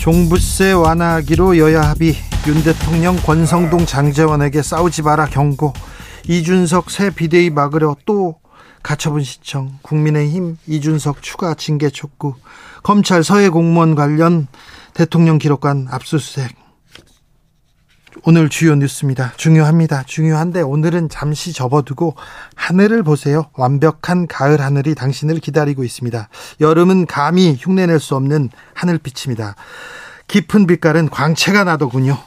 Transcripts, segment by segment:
종부세 완화하기로 여야 합의 윤 대통령 권성동 장재원에게 싸우지 마라 경고 이준석 새 비대위 막으려 또 가처분 신청 국민의힘 이준석 추가 징계 촉구 검찰 서해 공무원 관련 대통령 기록관 압수수색 오늘 주요 뉴스입니다. 중요합니다. 중요한데 오늘은 잠시 접어두고 하늘을 보세요. 완벽한 가을 하늘이 당신을 기다리고 있습니다. 여름은 감히 흉내낼 수 없는 하늘빛입니다. 깊은 빛깔은 광채가 나더군요.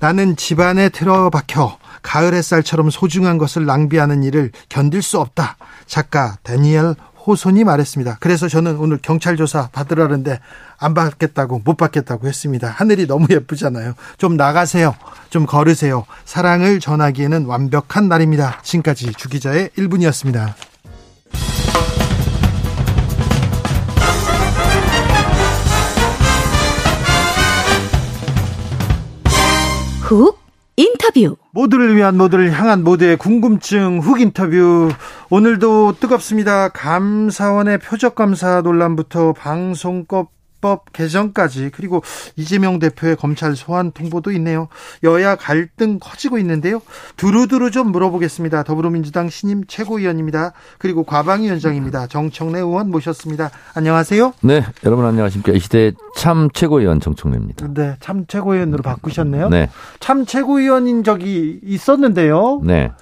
나는 집안에 틀어박혀 가을 햇살처럼 소중한 것을 낭비하는 일을 견딜 수 없다. 작가 다니엘 호손이 말했습니다. 그래서 저는 오늘 경찰 조사 받으라는데 안 받겠다고 못 받겠다고 했습니다. 하늘이 너무 예쁘잖아요. 좀 나가세요. 좀 걸으세요. 사랑을 전하기에는 완벽한 날입니다. 지금까지 주기자의 1분이었습니다. 훅 인터뷰 모두를 위한 모두를 향한 모두의 궁금증 훅 인터뷰 오늘도 뜨겁습니다. 감사원의 표적 감사 논란부터 방송법 법 개정까지 그리고 이재명 대표의 검찰 소환 통보도 있네요. 여야 갈등 커지고 있는데요. 두루두루 좀 물어보겠습니다. 더불어민주당 신임 최고위원입니다. 그리고 과방위원장입니다. 정청래 의원 모셨습니다. 안녕하세요. 네, 여러분 안녕하십니까. 이 시대 참 최고위원 정청래입니다. 네, 참 최고위원으로 바꾸셨네요. 네. 참 최고위원인 적이 있었는데요. 네.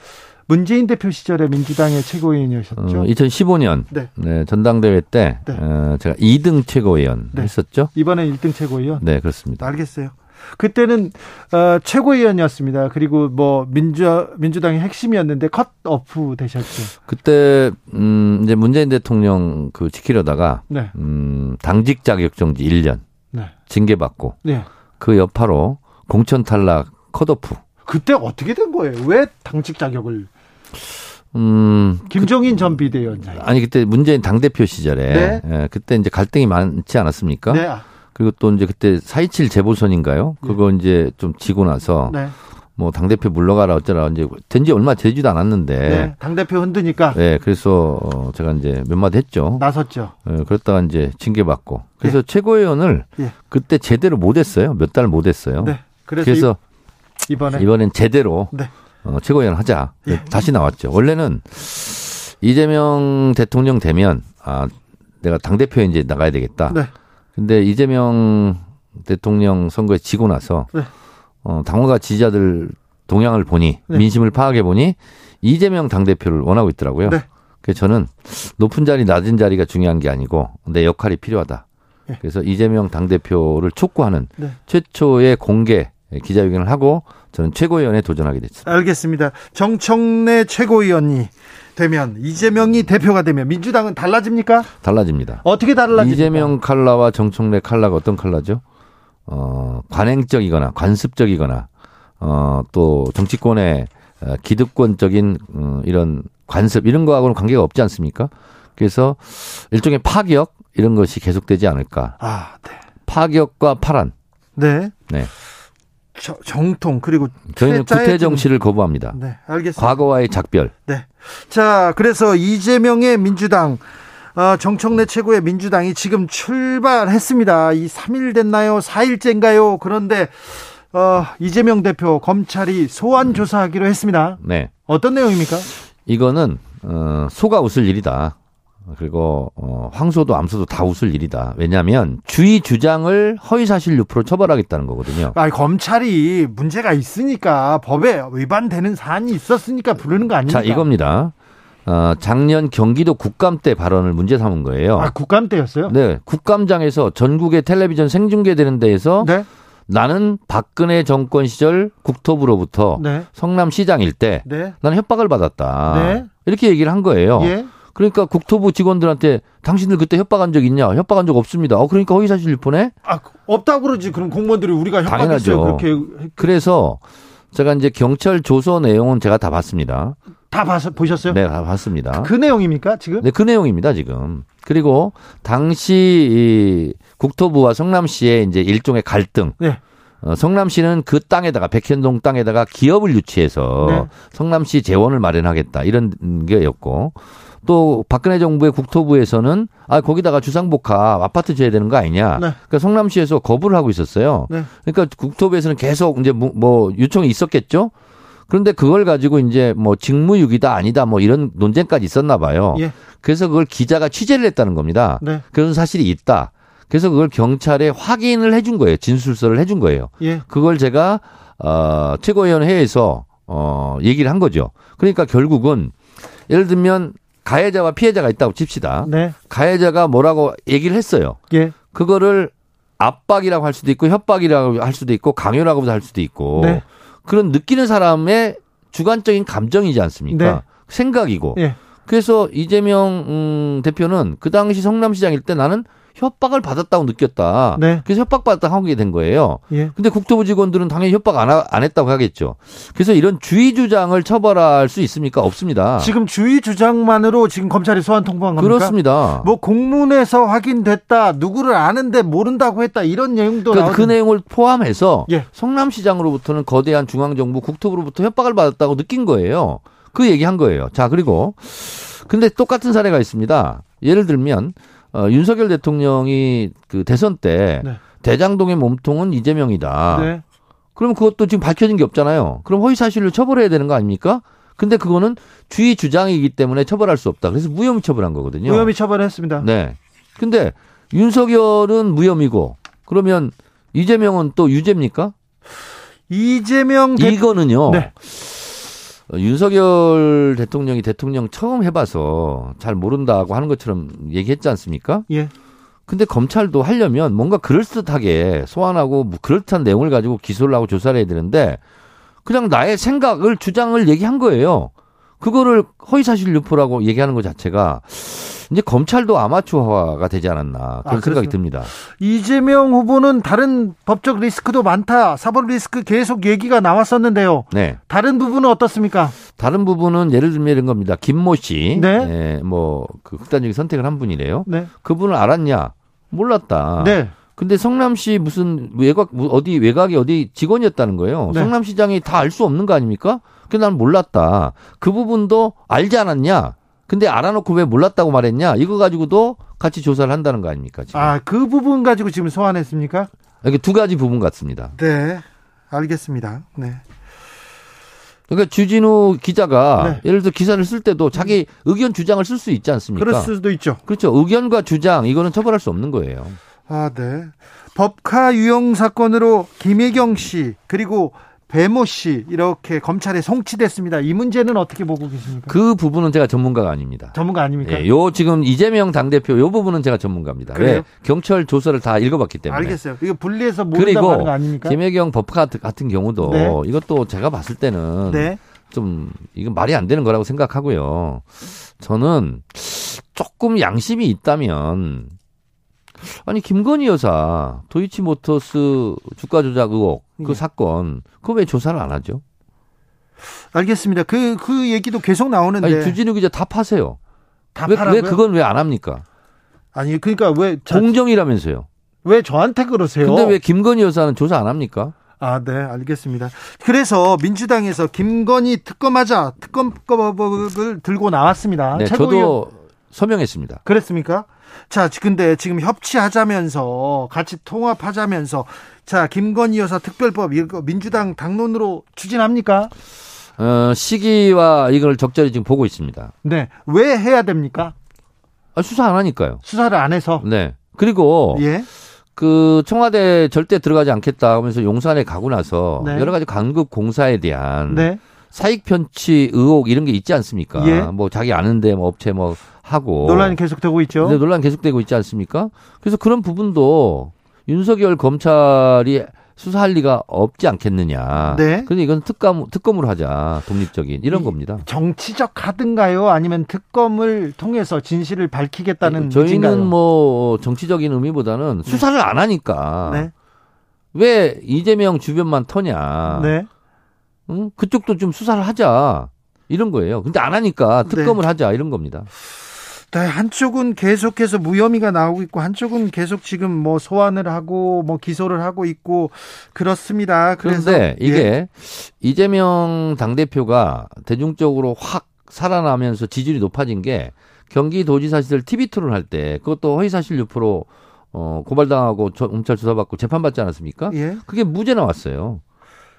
문재인 대표 시절에 민주당의 최고위원이셨죠. 어, 2015년 네. 네, 전당대회 때 네. 어, 제가 2등 최고위원 네. 했었죠. 이번에 1등 최고위원. 네, 그렇습니다. 알겠어요. 그때는 어, 최고위원이었습니다. 그리고 뭐 민주 민주당의 핵심이었는데 컷 오프 되셨죠. 그때 음 이제 문재인 대통령 그 지키려다가 네. 음 당직 자격 정지 1년 네. 징계 받고 네. 그 여파로 공천 탈락 컷오프. 그때 어떻게 된 거예요? 왜 당직 자격을 음 김종인 전 비대위원장. 아니 그때 문재인 당 대표 시절에 네. 예, 그때 이제 갈등이 많지 않았습니까? 네. 그리고 또 이제 그때 4.27 재보선인가요? 그거 이제 좀 지고 나서 네. 뭐 당대표 물러가라 어쩌라 이제 된 지 얼마 되지도 않았는데. 네. 당 대표 흔드니까 네, 그래서 어, 제가 이제 몇 마디 했죠. 나섰죠. 예, 그랬다가 이제 징계받고. 그래서 최고위원을 예. 그때 제대로 못 했어요. 몇 달 못 했어요. 네. 그래서, 그래서 이, 번에 이번엔 제대로 네. 어, 최고위원 하자. 예. 다시 나왔죠. 원래는 이재명 대통령 되면 아 내가 당 대표에 이제 나가야 되겠다. 네. 근데 이재명 대통령 선거에 지고 나서 네. 어, 당원과 지지자들 동향을 보니 네. 민심을 파악해 보니 이재명 당 대표를 원하고 있더라고요. 네. 그래서 저는 높은 자리 낮은 자리가 중요한 게 아니고 내 역할이 필요하다. 네. 그래서 이재명 당 대표를 촉구하는 네. 최초의 공개 기자회견을 하고 저는 최고위원에 도전하게 됐습니다. 알겠습니다. 정청래 최고위원이 되면 이재명이 대표가 되면 민주당은 달라집니까? 달라집니다. 어떻게 달라집니까? 이재명 칼라와 정청래 칼라가 어떤 칼라죠? 어, 관행적이거나 관습적이거나 어, 또 정치권의 어, 기득권적인 어, 이런 관습 이런 거하고는 관계가 없지 않습니까? 그래서 일종의 파격 이런 것이 계속되지 않을까. 아, 네. 파격과 파란. 네. 네. 저- 정통 그리고 저희는 구태 정치를 거부합니다. 네, 알겠습니다. 과거와의 작별. 네. 자, 그래서 이재명의 민주당, 어, 정청래 최고의 민주당이 지금 출발했습니다. 이 3일 됐나요? 4일째인가요? 그런데, 어, 이재명 대표 검찰이 소환 조사하기로 했습니다. 네. 어떤 내용입니까? 이거는 어, 소가 웃을 일이다. 그리고 어, 황소도 암소도 다 웃을 일이다. 왜냐하면 주의 주장을 허위사실 유포로 처벌하겠다는 거거든요. 아, 검찰이 문제가 있으니까 법에 위반되는 사안이 있었으니까 부르는 거 아닙니까? 자 이겁니다. 어, 작년 경기도 국감 때 발언을 문제 삼은 거예요. 아, 국감 때였어요? 네, 국감장에서 전국의 텔레비전 생중계되는 데에서 네. 나는 박근혜 정권 시절 국토부로부터 네. 성남시장일 때 네. 나는 협박을 받았다. 네. 이렇게 얘기를 한 거예요. 예. 그러니까 국토부 직원들한테 당신들 그때 협박한 적 있냐? 협박한 적 없습니다. 어 그러니까 허위사실 유포네? 아 없다고 그러지. 그럼 공무원들이 우리가 당연하죠. 협박했어요. 그렇게 그래서 제가 이제 경찰 조서 내용은 제가 다 봤습니다. 다 봐서 보셨어요? 네, 다 봤습니다. 그 내용입니까 지금? 네, 그 내용입니다, 지금. 그리고 당시 이 국토부와 성남시의 이제 일종의 갈등. 네. 어, 성남시는 그 땅에다가 백현동 땅에다가 기업을 유치해서 네. 성남시 재원을 마련하겠다 이런 게였고 또 박근혜 정부의 국토부에서는 아 거기다가 주상복합 아파트 지어야 되는 거 아니냐. 네. 그러니까 성남시에서 거부를 하고 있었어요. 네. 그러니까 국토부에서는 계속 이제 뭐, 뭐 요청이 있었겠죠. 그런데 그걸 가지고 이제 뭐 직무유기다 아니다 뭐 이런 논쟁까지 있었나 봐요. 예. 그래서 그걸 기자가 취재를 했다는 겁니다. 네. 그런 사실이 있다. 그래서 그걸 경찰에 확인을 해준 거예요. 진술서를 해준 거예요. 예. 그걸 제가 어 최고위원회에서 어 얘기를 한 거죠. 그러니까 결국은 예를 들면 가해자와 피해자가 있다고 칩시다. 네. 가해자가 뭐라고 얘기를 했어요. 예. 그거를 압박이라고 할 수도 있고 협박이라고 할 수도 있고 강요라고도 할 수도 있고 네. 그런 느끼는 사람의 주관적인 감정이지 않습니까? 네. 생각이고. 예. 그래서 이재명 음, 대표는 그 당시 성남시장일 때 나는 협박을 받았다고 느꼈다. 네. 그래서 협박받았다 하게 된 거예요. 예. 근데 국토부 직원들은 당연히 협박 안, 하- 안 했다고 하겠죠. 그래서 이런 주의 주장을 처벌할 수 있습니까? 없습니다. 지금 주의 주장만으로 지금 검찰이 소환 통보한 겁니까? 그렇습니다. 뭐 공문에서 확인됐다. 누구를 아는데 모른다고 했다. 이런 내용도 그, 나오죠. 그 내용을 포함해서 예. 성남시장으로부터는 거대한 중앙정부 국토부로부터 협박을 받았다고 느낀 거예요. 그 얘기 한 거예요. 자 그리고 근데 똑같은 사례가 있습니다. 예를 들면 어, 윤석열 대통령이 그 대선 때 네. 대장동의 몸통은 이재명이다. 네. 그럼 그것도 지금 밝혀진 게 없잖아요. 그럼 허위 사실을 처벌해야 되는 거 아닙니까? 근데 그거는 주의 주장이기 때문에 처벌할 수 없다. 그래서 무혐의 처벌한 거거든요. 무혐의 처벌했습니다. 네. 근데 윤석열은 무혐의고 그러면 이재명은 또 유죄입니까? 이재명 대... 이거는요. 네. 어, 윤석열 대통령이 대통령 처음 해봐서 잘 모른다고 하는 것처럼 얘기했지 않습니까? 예. 근데 검찰도 하려면 뭔가 그럴듯하게 소환하고 뭐 그럴듯한 내용을 가지고 기소를 하고 조사를 해야 되는데 그냥 나의 생각을 주장을 얘기한 거예요. 그거를 허위사실 유포라고 얘기하는 것 자체가 이제 검찰도 아마추어화가 되지 않았나 그런 아, 생각이? 듭니다. 이재명 후보는 다른 법적 리스크도 많다. 사법 리스크 계속 얘기가 나왔었는데요. 네. 다른 부분은 어떻습니까? 다른 부분은 예를 들면 이런 겁니다. 김모 씨, 네. 예, 뭐그 극단적인 선택을 한 분이래요. 네. 그분을 알았냐? 몰랐다. 네. 근데 성남시 무슨 외곽 뭐 어디 외곽이 어디 직원이었다는 거예요. 네. 성남시장이 다 알 수 없는 거 아닙니까? 근데 난 몰랐다. 그 부분도 알지 않았냐? 근데 알아놓고 왜 몰랐다고 말했냐? 이거 가지고도 같이 조사를 한다는 거 아닙니까? 지금. 아, 그 부분 가지고 지금 소환했습니까? 이게 두 가지 부분 같습니다. 네. 알겠습니다. 네. 그러니까 주진우 기자가 네. 예를 들어 기사를 쓸 때도 자기 의견 주장을 쓸 수 있지 않습니까? 그럴 수도 있죠. 그렇죠. 의견과 주장 이거는 처벌할 수 없는 거예요. 아, 네. 법카 유용 사건으로 김혜경 씨 그리고 배모 씨 이렇게 검찰에 송치됐습니다. 이 문제는 어떻게 보고 계십니까? 그 부분은 제가 전문가가 아닙니다. 전문가 아닙니까? 예, 요 지금 이재명 당대표 요 부분은 제가 전문가입니다. 그래요? 왜? 경찰 조사를 다 읽어봤기 때문에. 알겠어요. 이거 분리해서 모른다고 하는 거 아닙니까? 김혜경 법카 같은- 같은 경우도 네. 이것도 제가 봤을 때는 네. 좀 이건 말이 안 되는 거라고 생각하고요. 저는 조금 양심이 있다면 아니 김건희 여사 도이치모터스 주가 조작 의혹 그 예. 사건 그거 왜 조사를 안 하죠? 알겠습니다. 그, 그 얘기도 계속 나오는데. 아니 주진우 기자 다 파세요. 다 왜, 파라고요? 왜 그건 왜 안 합니까? 아니, 그러니까 왜, 자- 공정이라면서요. 왜 저한테 그러세요? 근데 왜 김건희 여사는 조사 안 합니까? 아, 네, 알겠습니다. 그래서 민주당에서 김건희 특검하자 특검법을 들고 나왔습니다. 네, 최고위원- 저도 서명했습니다. 그랬습니까? 자, 근데 지금 협치하자면서 같이 통합하자면서 자, 김건희 여사 특별법 이거 민주당 당론으로 추진합니까? 어, 시기와 이걸 적절히 지금 보고 있습니다. 네. 왜 해야 됩니까? 아, 수사 안 하니까요. 수사를 안 해서. 네. 그리고 예. 그 청와대 절대 들어가지 않겠다 하면서 용산에 가고 나서 네. 여러 가지 강급 공사에 대한 네. 사익 편취 의혹 이런 게 있지 않습니까? 예. 뭐 자기 아는데 뭐 업체 뭐 하고 논란이 계속되고 있죠. 근데 논란 계속되고 있지 않습니까? 그래서 그런 부분도 윤석열 검찰이 수사할 리가 없지 않겠느냐. 네. 근데 이건 특검 특검으로 하자. 독립적인 이런 이- 겁니다. 정치적 카드인가요? 아니면 특검을 통해서 진실을 밝히겠다는 저희는 의지인가요? 뭐 정치적인 의미보다는 수사를 안 하니까 네. 왜 이재명 주변만 터냐. 네. 응? 그쪽도 좀 수사를 하자. 이런 거예요. 근데 안 하니까 네. 특검을 하자 이런 겁니다. 네, 한쪽은 계속해서 무혐의가 나오고 있고 한쪽은 계속 지금 뭐 소환을 하고 뭐 기소를 하고 있고 그렇습니다. 그래서 그런데 이게 예. 이재명 당 대표가 대중적으로 확 살아나면서 지지율이 높아진 게 경기도지사 시절 TV 토론 할 때 그것도 허위 사실 유포로 어, 고발당하고 저- 검찰 조사받고 재판받지 않았습니까? 예. 그게 무죄 나왔어요.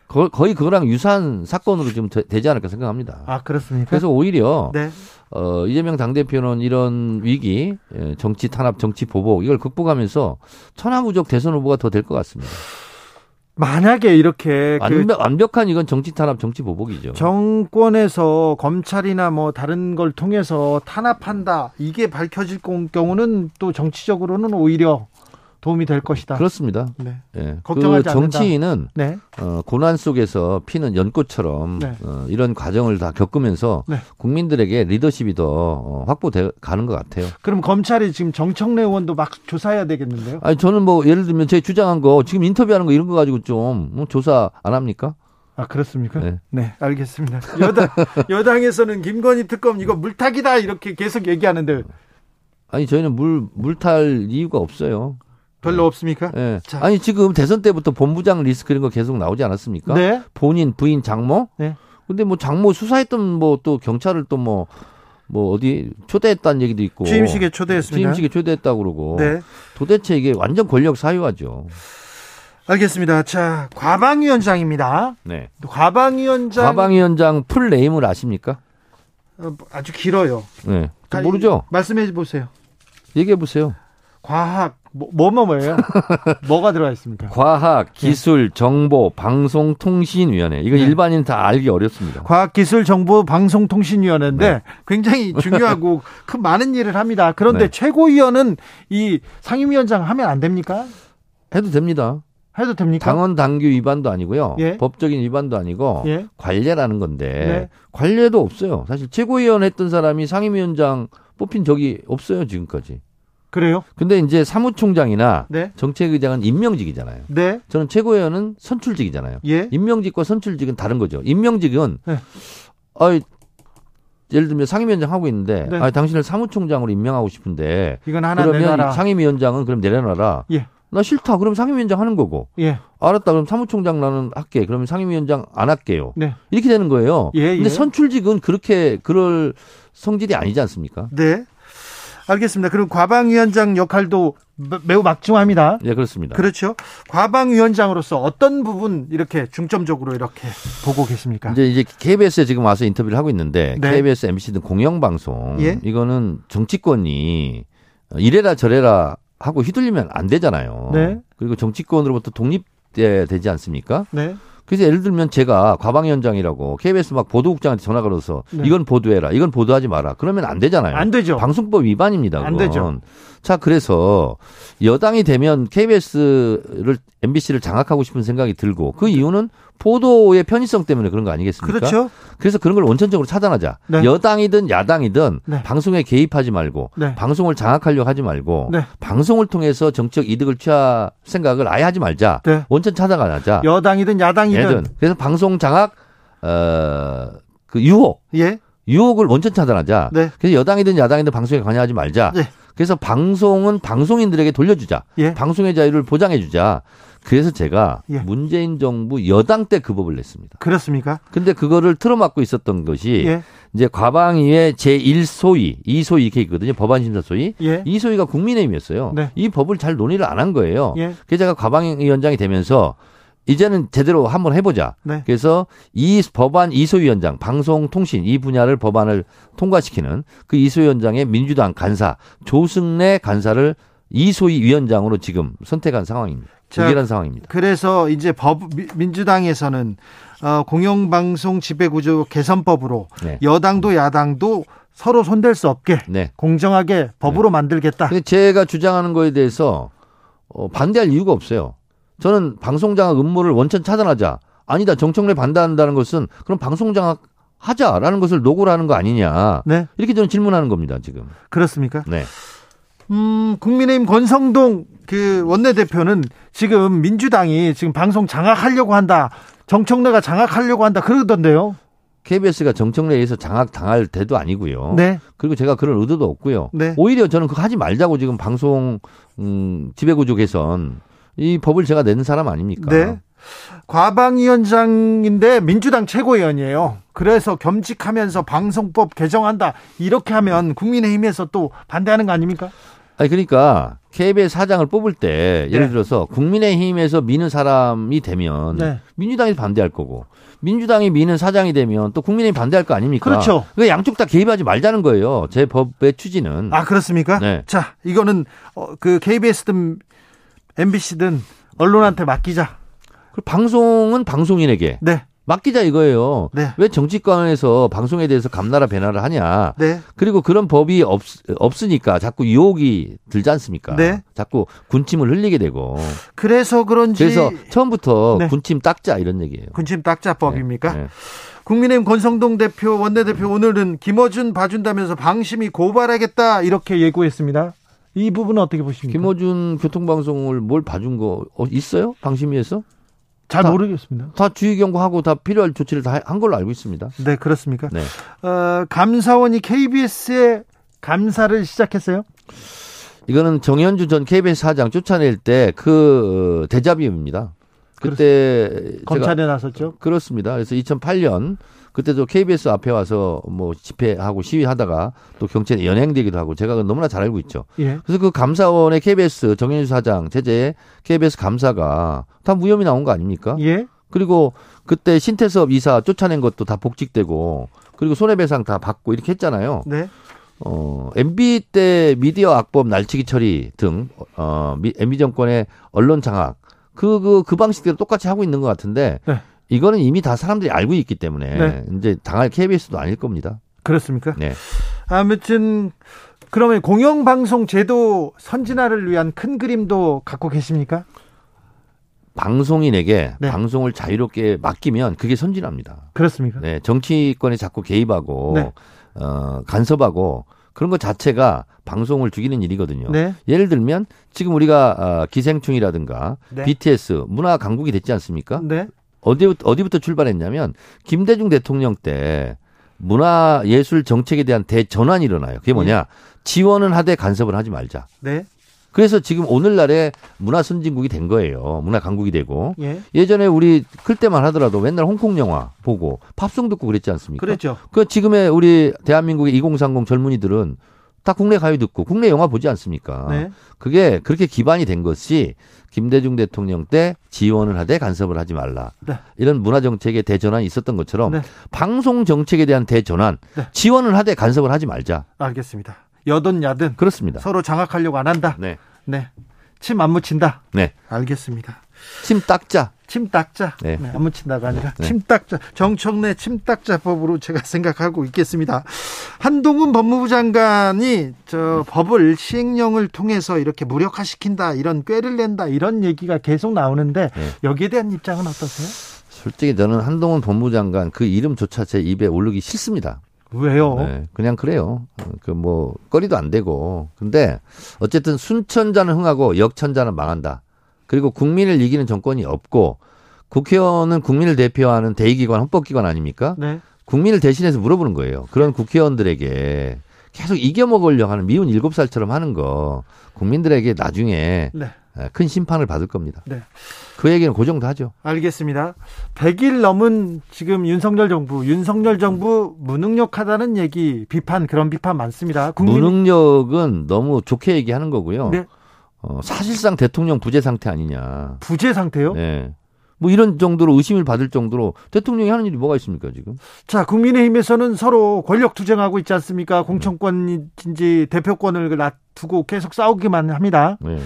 거, 거의 그거랑 유사한 사건으로 좀 되, 되지 않을까 생각합니다. 아 그렇습니까? 그래서 오히려 네. 어, 이재명 당대표는 이런 위기, 예, 정치 탄압, 정치 보복 이걸 극복하면서 천하무적 대선 후보가 더 될 것 같습니다. 만약에 이렇게 그 완벽, 완벽한 이건 정치 탄압, 정치 보복이죠. 정권에서 검찰이나 뭐 다른 걸 통해서 탄압한다 이게 밝혀질 경우는 또 정치적으로는 오히려 도움이 될 것이다. 그렇습니다. 네. 예. 걱정하지 그. 정치인은 네. 어, 고난 속에서 피는 연꽃처럼 네. 어, 이런 과정을 다 겪으면서 네. 국민들에게 리더십이 더 어, 확보돼 가는 것 같아요. 그럼 검찰이 지금 정청래 의원도 막 조사해야 되겠는데요? 아니 저는 뭐 예를 들면 제 주장한 거 지금 인터뷰하는 거 이런 거 가지고 좀 뭐 조사 안 합니까? 아 그렇습니까? 네. 네, 알겠습니다. 여당 여당에서는 김건희 특검 이거 물타기다 이렇게 계속 얘기하는데 아니 저희는 물 물탈 이유가 없어요. 별로 없습니까? 예. 자. 아니 지금 대선 때부터 본부장 리스크 이런 거 계속 나오지 않았습니까? 네. 본인 부인 장모? 네. 근데 뭐 장모 수사했던 뭐 또 경찰을 또 뭐 뭐 어디 초대했다는 얘기도 있고 취임식에 초대했습니다. 취임식에 초대했다고 그러고 네. 도대체 이게 완전 권력 사유화죠. 알겠습니다. 자, 과방위원장입니다. 네. 과방위원장 과방위원장 full name을 아십니까? 어, 아주 길어요. 네. 아, 모르죠? 말씀해 보세요. 얘기해 보세요. 과학 뭐, 뭐뭐 뭐예요? 뭐가 들어가 있습니까? 과학, 기술, 정보, 방송, 통신위원회. 이거 네. 일반인 다 알기 어렵습니다. 과학 기술 정보 방송통신위원회인데 네. 굉장히 중요하고 큰 많은 일을 합니다. 그런데 네. 최고위원은 이 상임위원장 하면 안 됩니까? 해도 됩니다. 해도 됩니까? 당원 당규 위반도 아니고요. 예. 법적인 위반도 아니고 예. 관례라는 건데 네. 관례도 없어요. 사실 최고위원 했던 사람이 상임위원장 뽑힌 적이 없어요 지금까지. 그래요? 근데 이제 사무총장이나 네. 정책의장은 임명직이잖아요. 네. 저는 최고위원은 선출직이잖아요. 예. 임명직과 선출직은 다른 거죠. 임명직은 네. 아 예를 들면 상임위원장 하고 있는데 네. 아 당신을 사무총장으로 임명하고 싶은데 이건 하나 그러면 내놔라. 상임위원장은 그럼 내려놔라. 예. 나 싫다. 그럼 상임위원장 하는 거고. 예. 알았다. 그럼 사무총장 나는 할게. 그러면 상임위원장 안 할게요. 네. 이렇게 되는 거예요. 예, 근데 예. 선출직은 그렇게 그럴 성질이 아니지 않습니까? 네. 알겠습니다. 그럼 과방위원장 역할도 매- 매우 막중합니다. 예, 그렇습니다. 그렇죠. 과방위원장으로서 어떤 부분 이렇게 중점적으로 이렇게 보고 계십니까? 이제 이제 KBS에 지금 와서 인터뷰를 하고 있는데 네. KBS, MBC 등 공영방송 예. 이거는 정치권이 이래라 저래라 하고 휘둘리면 안 되잖아요. 네. 그리고 정치권으로부터 독립돼야 되지 않습니까? 네. 그래서 예를 들면 제가 과방위원장이라고 KBS 막 보도국장한테 전화 걸어서 네. 이건 보도해라, 이건 보도하지 마라. 그러면 안 되잖아요. 안 되죠. 방송법 위반입니다. 안 그건. 되죠. 자, 그래서 여당이 되면 KBS를 MBC를 장악하고 싶은 생각이 들고 그 이유는 보도의 편의성 때문에 그런 거 아니겠습니까? 그렇죠. 그래서 그런 걸 원천적으로 차단하자. 네. 여당이든 야당이든 네. 방송에 개입하지 말고 네. 방송을 장악하려고 하지 말고 네. 방송을 통해서 정책 이득을 취할 생각을 아예 하지 말자. 네. 원천 차단하자. 여당이든 야당이든 얘든. 그래서 방송 장악 어그 유혹 예. 유혹을 원천 차단하자. 네. 그래서 여당이든 야당이든 방송에 관여하지 말자. 네. 그래서 방송은 방송인들에게 돌려주자. 예. 방송의 자유를 보장해주자. 그래서 제가 예. 문재인 정부 여당 때 그 법을 냈습니다. 그렇습니까? 근데 그거를 틀어막고 있었던 것이 예. 이제 과방위의 제1소위, 2소위 이렇게 있거든요. 법안심사소위. 예. 이 소위가 국민의힘이었어요. 네. 이 법을 잘 논의를 안 한 거예요. 예. 그래서 제가 과방위원장이 되면서 이제는 제대로 한번 해보자. 네. 그래서 이 법안 이소위원장, 방송통신 이 분야를 법안을 통과시키는 그 이소위원장의 민주당 간사 조승래 간사를 이소위 위원장으로 지금 선택한 상황입니다. 자, 의결한 상황입니다. 그래서 이제 법 미- 민주당에서는 어, 공영방송 지배구조 개선법으로 네. 여당도 야당도 서로 손댈 수 없게 네. 공정하게 법으로 만들겠다. 근데 제가 주장하는 거에 대해서 어, 반대할 이유가 없어요. 저는 방송장악 음모를 원천 차단하자. 아니다. 정청래 반대한다는 것은 그럼 방송장악 하자라는 것을 노고를 하는 거 아니냐. 네. 이렇게 저는 질문하는 겁니다, 지금. 그렇습니까? 네. 음, 국민의힘 권성동 그 원내대표는 지금 민주당이 지금 방송 장악하려고 한다. 정청래가 장악하려고 한다. 그러던데요. KBS가 정청래에 의해서 장악 당할 때도 아니고요. 네. 그리고 제가 그런 의도도 없고요. 네. 오히려 저는 그거 하지 말자고 지금 방송 음, 지배구조 개선 이 법을 제가 낸 사람 아닙니까? 네. 과방위원장인데 민주당 최고위원이에요. 그래서 겸직하면서 방송법 개정한다. 이렇게 하면 국민의힘에서 또 반대하는 거 아닙니까? 아니 그러니까 KBS 사장을 뽑을 때 예를 네. 들어서 국민의힘에서 미는 사람이 되면 네. 민주당이 반대할 거고 민주당이 미는 사장이 되면 또 국민의힘 반대할 거 아닙니까? 그렇죠. 그러니까 양쪽 다 개입하지 말자는 거예요. 제 법의 취지는. 아, 그렇습니까? 네. 자, 이거는 어, 그 KBS든 MBC든 언론한테 맡기자. 그 방송은 방송인에게 네. 맡기자 이거예요. 네. 왜 정치권에서 방송에 대해서 감나라 배나라 하냐? 네. 그리고 그런 법이 없, 없으니까 자꾸 유혹이 들지 않습니까? 네. 자꾸 군침을 흘리게 되고. 그래서 그런지 그래서 처음부터 네. 군침 닦자 이런 얘기예요. 군침 딱자법입니까? 네. 국민의힘 권성동 대표 원내대표 오늘은 김어준 봐준다면서 방심이 고발하겠다 이렇게 예고했습니다. 이 부분은 어떻게 보십니까? 김어준 교통방송을 뭘 봐준 거 어, 있어요? 방심위에서? 잘 다- 모르겠습니다. 다 주의 경고하고 다 필요할 조치를 다 한 걸로 알고 있습니다. 네, 그렇습니까? 네. 어, 감사원이 KBS에 감사를 시작했어요. 이거는 정현주 전 KBS 사장 쫓아낼 때 그 대자비입니다. 그때 검찰에 나섰죠. 그렇습니다. 그래서 2008년 그때도 KBS 앞에 와서 뭐 집회하고 시위하다가 또 경찰에 연행되기도 하고 제가 그건 너무나 잘 알고 있죠. 예. 그래서 그 감사원의 KBS 정현주 사장 제재 KBS 감사가 다 무혐의 나온 거 아닙니까? 예. 그리고 그때 신태섭 이사 쫓아낸 것도 다 복직되고 그리고 손해배상 다 받고 이렇게 했잖아요. 네. 어, MB 때 미디어 악법 날치기 처리 등, 어, 미- MB 정권의 언론 장악, 그, 그, 그 방식대로 똑같이 하고 있는 것 같은데, 네. 이거는 이미 다 사람들이 알고 있기 때문에, 네. 이제 당할 KBS도 아닐 겁니다. 그렇습니까? 네. 아무튼 그러면 공영방송 제도 선진화를 위한 큰 그림도 갖고 계십니까? 방송인에게 네. 방송을 자유롭게 맡기면 그게 선진합니다. 그렇습니까? 네. 정치권에 자꾸 개입하고, 네. 어, 간섭하고, 그런 것 자체가 방송을 죽이는 일이거든요. 네. 예를 들면 지금 우리가 어, 기생충이라든가 네. BTS 문화 강국이 됐지 않습니까? 네. 어디 어디부터 출발했냐면 김대중 대통령 때 문화 예술 정책에 대한 대전환이 일어나요. 그게 뭐냐? 지원은 하되 간섭을 하지 말자. 네. 그래서 지금 오늘날에 문화 선진국이 된 거예요. 문화 강국이 되고 예. 예전에 우리 클 때만 하더라도 맨날 홍콩 영화 보고 팝송 듣고 그랬지 않습니까? 그랬죠. 그 지금의 우리 대한민국의 2030 젊은이들은 다 국내 가요 듣고 국내 영화 보지 않습니까? 네. 그게 그렇게 기반이 된 것이 김대중 대통령 때 지원을 하되 간섭을 하지 말라. 네. 이런 문화 정책의 대전환이 있었던 것처럼 네. 방송 정책에 대한 대전환, 네. 지원을 하되 간섭을 하지 말자. 알겠습니다. 여든 야든 그렇습니다. 서로 장악하려고 안 한다. 네. 네. 침 안 묻힌다. 네. 알겠습니다. 침 닦자. 침 닦자. 네. 네, 안 묻힌다가 아니라 네. 침 닦자. 정청래 침 닦자 법으로 제가 생각하고 있겠습니다. 한동훈 법무부 장관이 저 법을 시행령을 통해서 이렇게 무력화시킨다, 이런 꾀를 낸다, 이런 얘기가 계속 나오는데 네. 여기에 대한 입장은 어떠세요? 솔직히 저는 한동훈 법무장관 그 이름조차 제 입에 오르기 싫습니다. 왜요? 네, 그냥 그래요. 그 뭐 거리도 안 되고. 근데 어쨌든 순천자는 흥하고 역천자는 망한다. 그리고 국민을 이기는 정권이 없고 국회의원은 국민을 대표하는 대의기관 헌법기관 아닙니까? 네. 국민을 대신해서 물어보는 거예요. 그런 국회의원들에게 계속 이겨먹으려고 하는 미운 일곱 살처럼 하는 거 국민들에게 나중에 네. 큰 심판을 받을 겁니다. 네. 그 얘기는 그 정도 하죠. 알겠습니다. 100일 넘은 지금 윤석열 정부, 윤석열 정부 무능력하다는 얘기, 비판, 그런 비판 많습니다. 국민 무능력은 너무 좋게 얘기하는 거고요. 네. 어, 사실상 대통령 부재 상태 아니냐. 부재 상태요? 네. 뭐 이런 정도로 의심을 받을 정도로 대통령이 하는 일이 뭐가 있습니까 지금? 자, 국민의힘에서는 서로 권력 투쟁하고 있지 않습니까? 공천권인지 대표권을 놔두고 계속 싸우기만 합니다. 네.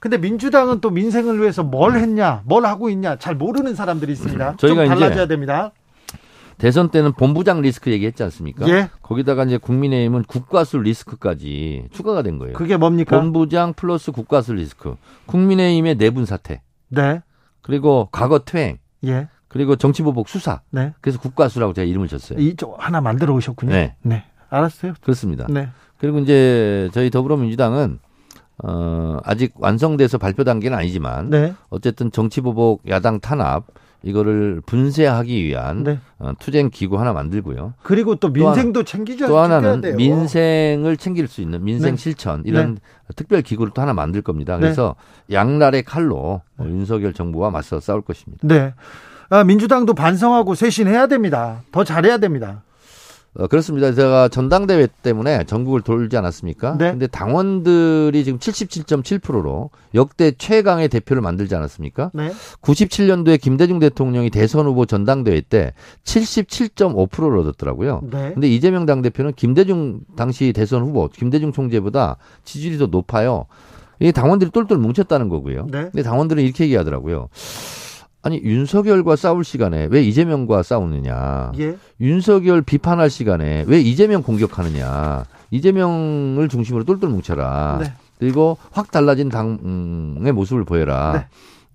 근데 민주당은 또 민생을 위해서 뭘 했냐, 뭘 하고 있냐, 잘 모르는 사람들이 있습니다. 좀 저희가 이제 달라져야 됩니다. 대선 때는 본부장 리스크 얘기했지 않습니까? 예. 거기다가 이제 국민의힘은 국가수 리스크까지 추가가 된 거예요. 그게 뭡니까? 본부장 플러스 국가수 리스크. 국민의힘의 내분 사태. 네. 그리고 과거 퇴행, 예. 그리고 정치보복 수사. 네. 그래서 국가수라고 제가 이름을 줬어요. 이쪽 하나 만들어 오셨군요. 네. 네. 알았어요. 그렇습니다. 네. 그리고 이제 저희 더불어민주당은 어, 아직 완성돼서 발표 단계는 아니지만 네. 어쨌든 정치보복 야당 탄압 이거를 분쇄하기 위한 네. 어, 투쟁 기구 하나 만들고요. 그리고 또 민생도 챙기죠. 또 하나는 돼요. 민생을 챙길 수 있는 민생 네. 실천 이런 특별 기구를 또 하나 만들 겁니다. 그래서 양날의 칼로 어, 윤석열 정부와 맞서 싸울 것입니다. 네. 아, 민주당도 반성하고 쇄신해야 됩니다. 더 잘해야 됩니다. 어, 그렇습니다. 제가 전당대회 때문에 전국을 돌지 않았습니까? 네. 근데 당원들이 지금 77.7%로 역대 최강의 대표를 만들지 않았습니까? 네. 97년도에 김대중 대통령이 대선 후보 전당대회 때 77.5%를 얻었더라고요. 네. 근데 이재명 당대표는 김대중 당시 대선 후보, 김대중 총재보다 지지율이 더 높아요. 이 당원들이 똘똘 뭉쳤다는 거고요. 네. 근데 당원들은 이렇게 얘기하더라고요. 아니 윤석열과 싸울 시간에 왜 이재명과 싸우느냐? 예. 윤석열 비판할 시간에 왜 이재명 공격하느냐? 이재명을 중심으로 똘똘 뭉쳐라. 네. 그리고 확 달라진 당의 모습을 보여라. 네.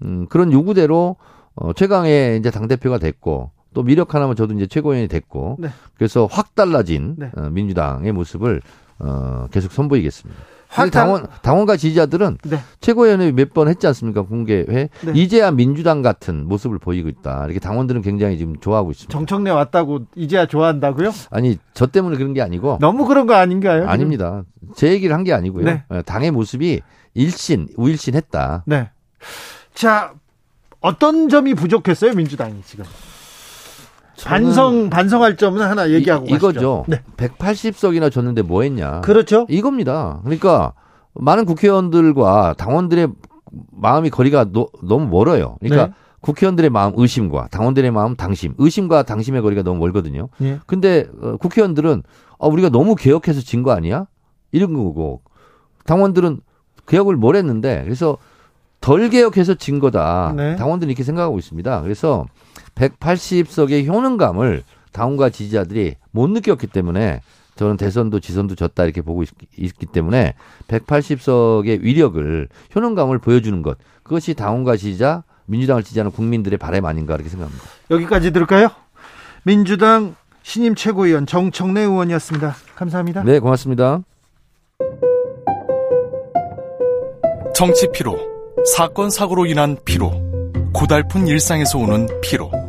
음, 그런 요구대로 어, 최강의 이제 당 대표가 됐고 또 미력 하나면 저도 이제 최고위원이 됐고 네. 그래서 확 달라진 네. 어, 민주당의 모습을 어, 계속 선보이겠습니다. 확 당원 당원과 지지자들은 네. 최고위원회 몇 번 했지 않습니까 공개회 네. 이제야 민주당 같은 모습을 보이고 있다 이렇게 당원들은 굉장히 지금 좋아하고 있습니다. 정청래 왔다고 이제야 좋아한다고요? 아니 저 때문에 그런 게 아니고 너무 그런 거 아닌가요? 아닙니다. 제 얘기를 한 게 아니고요. 네. 어, 당의 모습이 일신 우일신했다. 네. 자, 어떤 점이 부족했어요, 민주당이 지금? 반성 반성할 점은 하나 얘기하고 이. 이거죠. 네. 180석이나 줬는데 뭐 했냐. 그렇죠. 이겁니다. 그러니까 많은 국회의원들과 당원들의 마음이 거리가 노- 너무 멀어요. 그러니까 네. 국회의원들의 마음 의심과 당원들의 마음 당심, 의심과 당심의 거리가 너무 멀거든요. 예. 근데 어, 국회의원들은 아, 우리가 너무 개혁해서 진 거 아니야? 이런 거고 당원들은 개혁을 뭘 했는데 그래서 덜 개혁해서 진 거다. 네. 당원들이 이렇게 생각하고 있습니다. 그래서 180석의 효능감을 당원과 지지자들이 못 느꼈기 때문에 저는 대선도 지선도 졌다 이렇게 보고 있, 기 때문에 180석의 위력을 효능감을 보여주는 것 그것이 당원과 지지자 민주당을 지지하는 국민들의 바람 아닌가 이렇게 생각합니다. 여기까지 들을까요? 민주당 신임 최고위원 정청래 의원이었습니다. 감사합니다. 네, 고맙습니다. 정치 피로, 사건 사고로 인한 피로, 고달픈 일상에서 오는 피로.